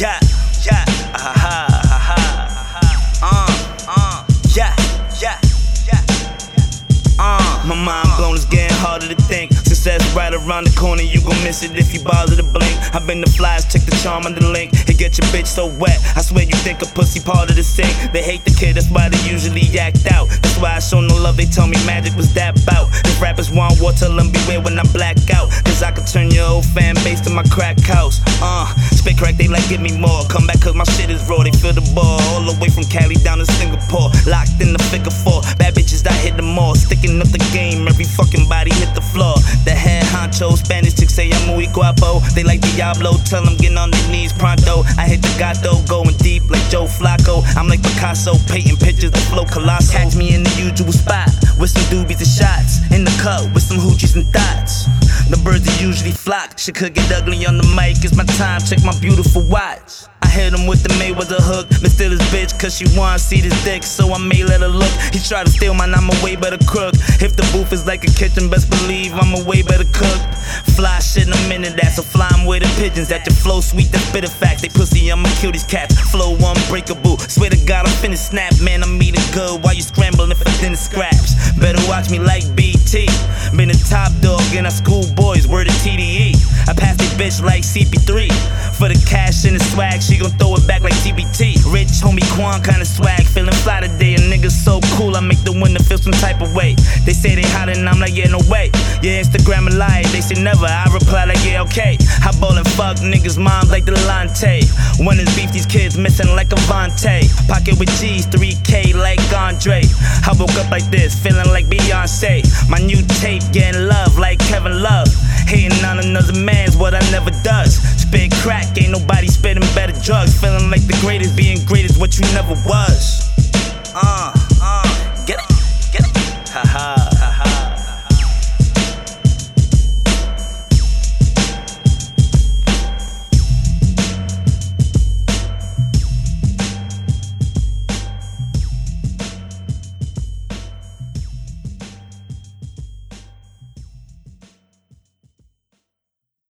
yeah, yeah, aha, aha, aha, uh, uh, yeah, yeah, yeah, uh. My mind blown, it's getting harder to think. Success right around the corner, you gon' miss it if you bother to blink. I've been the flies, check the charm on the link. It get your bitch so wet, I swear you think a pussy part of the sink. They hate the kid, that's why they usually act out. That's why I show no love, they tell me magic was that bout. If rappers want war, tell them beware when I black out. Cause I can turn your old fan base to my crack house. Crack, they like give me more. Come back cause my shit is raw, they feel the ball. All the way from Cali down to Singapore. Locked in the figure four. Bad bitches, I hit them all. Sticking up the game, every fucking body hit the floor. The head honcho, Spanish chicks say I'm muy guapo. They like Diablo, tell them get on their knees pronto. I hit the gato, going deep like Joe Flacco. I'm like Picasso, painting pictures, the flow colossal. Catch me in the usual spot with some doobies and shots. In the cup with some hoochies and thoughts. The birds are usually flock. She could get ugly on the mic. It's my time. Check my beautiful watch. I hit him with the Mayweather hook, but still his bitch, cause she wanna see this dick, so I may let her look. He try to steal mine, I'm a way better crook. If the booth is like a kitchen, best believe I'm a way better cook. Minute, that's a fly, I'm with the pigeons. That your flow sweet, that's bitter fact. They pussy, I'ma kill these cats. Flow unbreakable. Swear to God, I'm finna snap, man. I'm eating good while you scrambling for thin scraps. Better watch me like BT. Been a top dog in our school boys, word of TDE. I pass the bitch like CP3. For the cash and the swag, she gon' throw it back like TBT. Rich homie Quan kinda swag, feeling fly today. A nigga so I make the winner feel some type of way. They say they hot and I'm like, yeah, no way. Yeah, Instagram a lie, they say never. I reply like, yeah, okay. I ball and fuck niggas' moms like Delonte. When it's beef, these kids missing like Avonte. Pocket with G's, 3K like Andre. I woke up like this, feeling like Beyonce. My new tape getting love like Kevin Love. Hating on another man's what I never does. Spit crack, ain't nobody spitting better drugs. Feeling like the greatest, being great is what you never was.